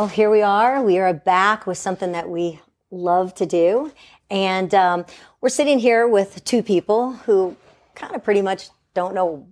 Well, here we are. We are back with something that we love to do. And um, we're sitting here with two people who kind of pretty much don't know.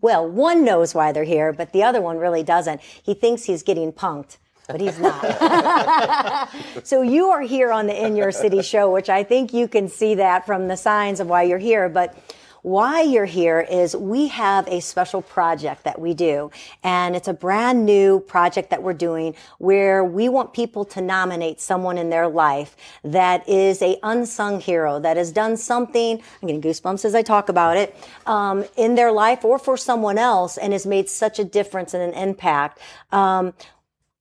Well, one knows why they're here, but the other one really doesn't. He thinks he's getting punked, but he's not. so you are here on the In Your City show, which I think you can see that from the signs of why you're here. But why you're here is we have a special project that we do and it's a brand new project that we're doing where we want people to nominate someone in their life that is a unsung hero that has done something i'm getting goosebumps as i talk about it um, in their life or for someone else and has made such a difference and an impact. Um,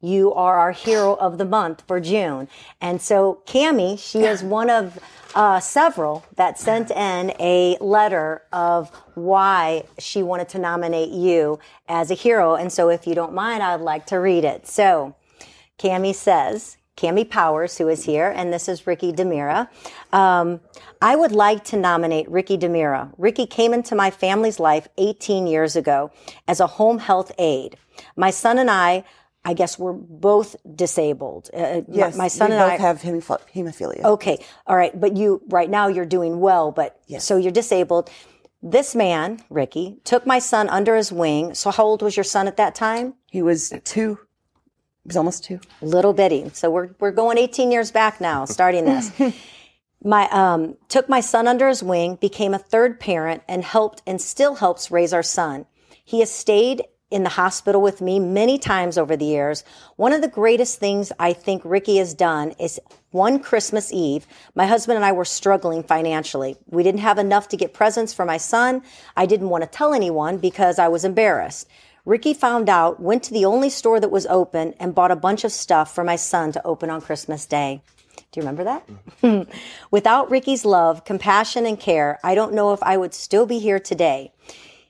you are our hero of the month for June. And so Cami, she is one of uh, several that sent in a letter of why she wanted to nominate you as a hero. And so if you don't mind, I'd like to read it. So Cami says, Cami Powers, who is here, and this is Rickey DiMera. Um, I would like to nominate Rickey DiMera. Ricky came into my family's life 18 years ago as a home health aide. My son and I I guess we're both disabled. Uh, yes, my, my son and both I have hemoph- hemophilia. Okay, all right, but you right now you're doing well, but Yes. so you're disabled. This man, Rickey, took my son under his wing. So how old was your son at that time? He was two. He was almost two. Little bitty. So we're we're going 18 years back now, starting this. my um, took my son under his wing, became a third parent, and helped and still helps raise our son. He has stayed in the hospital with me many times over the years. One of the greatest things I think Rickey has done is one Christmas Eve, my husband and I were struggling financially. We didn't have enough to get presents for my son. I didn't want to tell anyone because I was embarrassed. Rickey found out, went to the only store that was open, and bought a bunch of stuff for my son to open on Christmas Day. Do you remember that? Without Rickey's love, compassion, and care, I don't know if I would still be here today.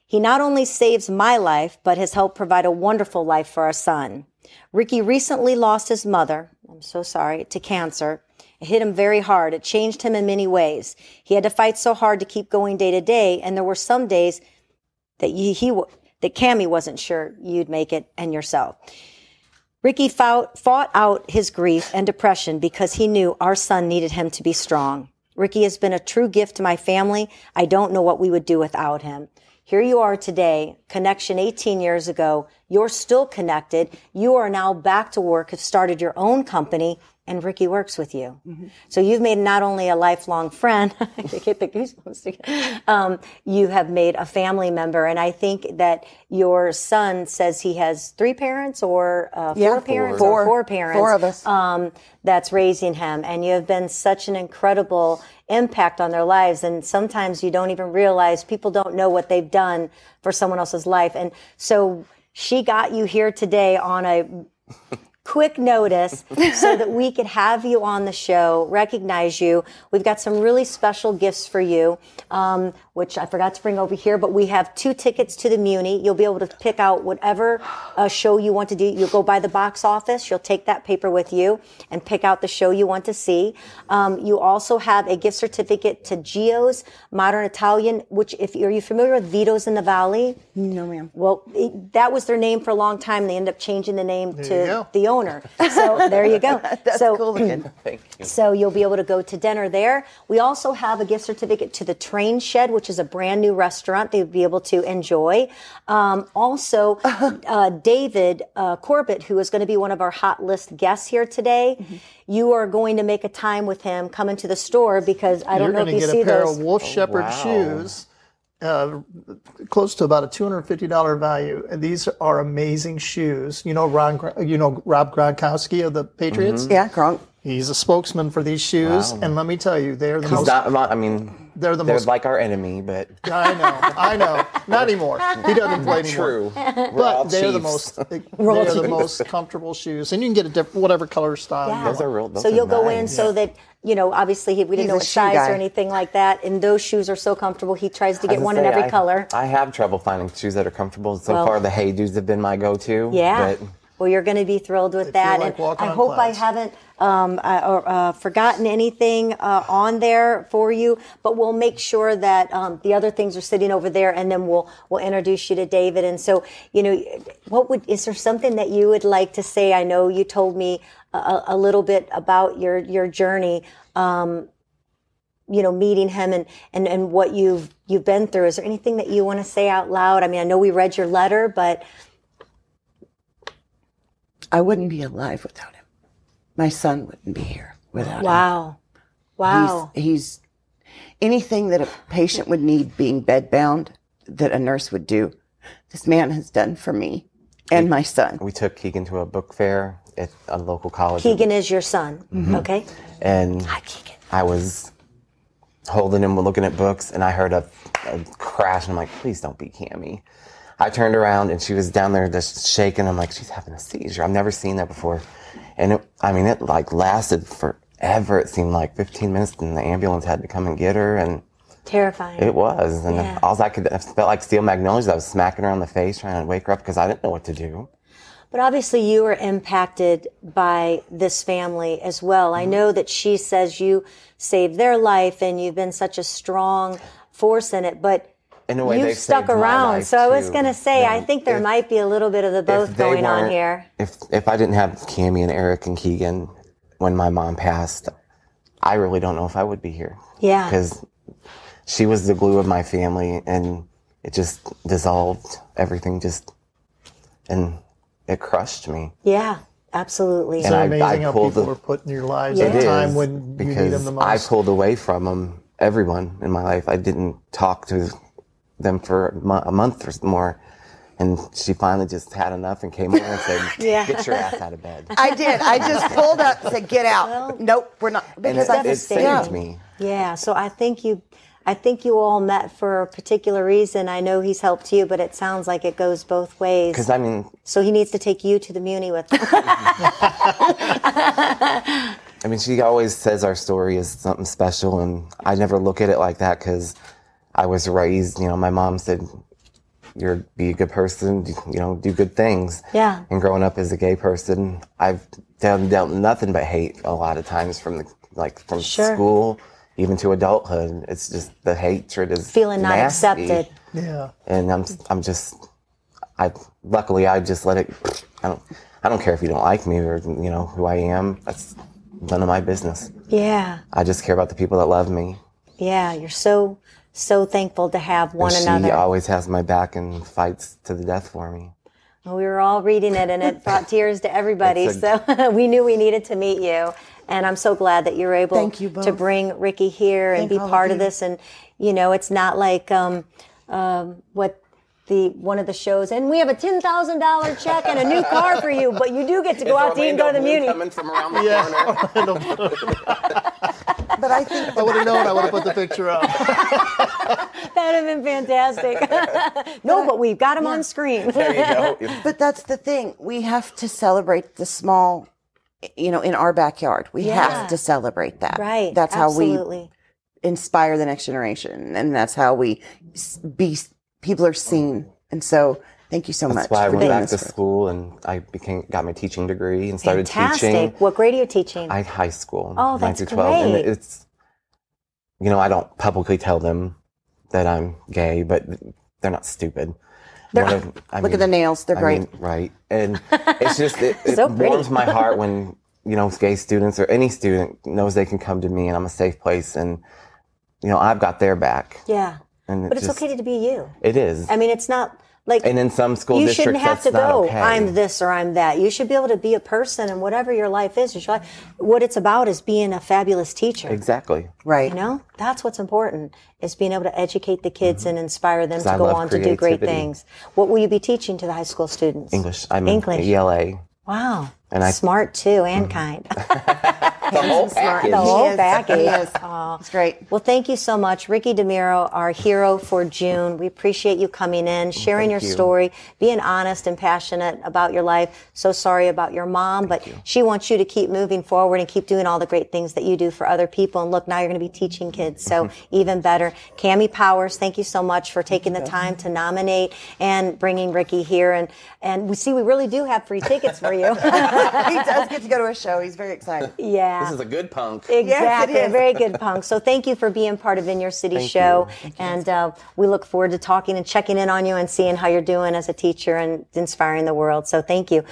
He not only saves my life, but has helped provide a wonderful life for our son. Rickey recently lost his mother, I'm so sorry, to cancer. It hit him very hard. It changed him in many ways. He had to fight so hard to keep going day to day, and there were some days that he, he that Cami wasn't sure you'd make it and yourself. Rickey fought, fought out his grief and depression because he knew our son needed him to be strong. Rickey has been a true gift to my family. I don't know what we would do without him. Here you are today, connection 18 years ago. You're still connected. You are now back to work, have started your own company, and Rickey works with you. So you've made not only a lifelong friend, I get the goosebumps again. Um, you have made a family member. And I think that your son says he has three parents or uh, four Yeah, parents four. or four parents. Four of us. Um, that's raising him. And you have been such an incredible impact on their lives. And sometimes you don't even realize people don't know what they've done for someone else's life. And so she got you here today on a quick notice so that we could have you on the show, recognize you. We've got some really special gifts for you, um, which I forgot to bring over here, but we have two tickets to the Muny. You'll be able to pick out whatever uh, show you want to do. You'll go by the box office. You'll take that paper with you and pick out the show you want to see. Um, you also have a gift certificate to Gio's Modern Italian, which if are you familiar with Vito's in the Valley? No, ma'am. Well, it, that was their name for a long time. They ended up changing the name you to the owner. So there you go. That's so, cool looking. Thank you. So you'll be able to go to dinner there. We also have a gift certificate to the Train Shed, which is a brand new restaurant they'll be able to enjoy. Um, also, uh, David uh, Corbett, who is going to be one of our hot list guests here today, Mm-hmm. you are going to make a time with him, coming to the store because I don't You're know going if to you get see a pair those. of Wolf Shepard wow. shoes, uh, close to about a $250 value. And these are amazing shoes. You know, Ron, you know Rob Gronkowski of the Patriots. Yeah, Gronk. He's a spokesman for these shoes, and let me tell you, they're the most. not, not- I mean, They're the they're most- like our enemy, but I know, I know, not anymore. He doesn't play anymore. true. We're But they're the most. They, are the most comfortable shoes, and you can get a different, whatever color style. Yeah. you Those want. are real. Those so are you'll go in nice. so that you know obviously he, we didn't He's know what size guy. or anything like that and those shoes are so comfortable he tries to get one gonna in every I- color I have trouble finding shoes that are comfortable. So Well- far, the Hey Dudes have been my go-to. yeah But well you're going to be thrilled with that like and i hope i haven't um, uh, uh, forgotten anything uh, on there for you, but we'll make sure that um, the other things are sitting over there, and then we'll we'll introduce you to David. And so, you know, what would is there something that you would like to say? I know you told me a, a little bit about your your journey. Um, you know, meeting him and, and, and what you've, you've been through. Is there anything that you want to say out loud? I mean, I know we read your letter, but I wouldn't be alive without him. My son wouldn't be here without him. wow. Wow. He's, he's anything that a patient would need being bedbound that a nurse would do. This man has done for me and my son. We took Keegan to a book fair at a local college. Keegan is your son. Mm-hmm. Okay. and Hi, Keegan. I was holding him, looking at books, and I heard a, a crash, and I'm like, please don't be Cami. I turned around, and she was down there just shaking. I'm like, she's having a seizure. I've never seen that before. And it, I mean, it like lasted forever. It seemed like 15 minutes, and the ambulance had to come and get her, and Terrifying. it was. And Yeah. all I could, I felt like Steel Magnolias. I was smacking her on the face, trying to wake her up, because I didn't know what to do. But obviously, you were impacted by this family as well. Mm-hmm. I know that she says you saved their life and you've been such a strong force in it, but In a way, you've they've stuck saved my around. life, So I was going to say, I think there if- might be a little bit of the both going on here. If if I didn't have Cami and Eric and Keegan when my mom passed, I really don't know if I would be here. Yeah. Because she was the glue of my family, and it just dissolved everything. Just and it crushed me. Yeah, absolutely. It's And amazing I how people the- are put in your lives Yeah. at It a time is, when you need because them the most. I pulled away from them, everyone in my life. I didn't talk to them for a month or more. And she finally just had enough and came over and said, Yeah. "Get your ass out of bed." I did. I just pulled up and said, get out. nope, we're not. And it, I it saved me. Yeah, so I think you, I think you all met for a particular reason. I know he's helped you, but it sounds like it goes both ways. Because I mean, So he needs to take you to the Muny with him. I mean, she always says our story is something special, and I never look at it like that because I was raised. You know, my mom said, "You're be a good person. You know, do good things." Yeah. And growing up as a gay person, I've dealt, dealt nothing but hate a lot of times from the like from Sure. school even to adulthood. It's just the hatred is Feeling not nasty. accepted. yeah. and I'm I'm just I luckily I just let it. I don't I don't care if you don't like me or you know who I am. That's none of my business. Yeah, I just care about the people that love me. yeah. You're so so thankful to have one and she another. always has my back and fights to the death for me. we were all reading it, and it brought tears to everybody. It's so we knew we needed to meet you, and I'm so glad that you're able Thank you to bring Rickey here and Thank be all of part of this. And you know, it's not like um, um, what. The one of the shows, and we have a ten thousand dollar check and a new car for you, but you do get to go out to eat and go to the Muny. coming from around the corner. but I think I would have known. I would have put the picture up. That would have been fantastic. no, but we've got him on screen. There you go. But that's the thing. We have to celebrate the small, you know, in our backyard. We Yeah. have to celebrate that. Right. That's how we inspire the next generation. And that's how we be, people are seen. And so thank you so That's much That's why I went back to school and I became got my teaching degree and started Fantastic. teaching. What grade are you teaching? I high school. Oh, nine that's through 12. And great. it's, you know, I don't publicly tell them that I'm gay, but they're not stupid. One of- I Look at the nails. They're I great. mean, right. And it's just, it, it So pretty. warms my heart when, you know, gay students or any student knows they can come to me and I'm a safe place and, you know, I've got their back. yeah. And But it's just, okay to be you. It is. I mean, it's not like and in some school you districts, shouldn't have that's to not go. okay. I'm this or I'm that. You should be able to be a person, and whatever your life is, you should, what it's about is being a fabulous teacher. Exactly. right. You know, that's what's important is being able to educate the kids and inspire them to Mm-hmm. I go love on to do great things. What will you be teaching to the high school students? English. I'm English. ELA. Wow. And I- Mm-hmm. smart too and kind. The whole package. The whole He is. package. He is. Aw. It's great. Well, thank you so much, Rickey DiMera, our hero for June. We appreciate you coming in, sharing your you. story, being honest and passionate about your life. So sorry about your mom, but she wants you to keep moving forward and keep doing all the great things that you do for other people. And look, now you're going to be teaching kids, so even better. Cami Powers, thank you so much for taking the time to nominate and bringing Rickey here. And and we see we really do have free tickets for you. he does get to go to a show. He's very excited. yeah. This is a good punk. Exactly. is. a very good punk. So thank you for being part of In Your City Thank show. you. And uh, we look forward to talking and checking in on you and seeing how you're doing as a teacher and inspiring the world. So thank you.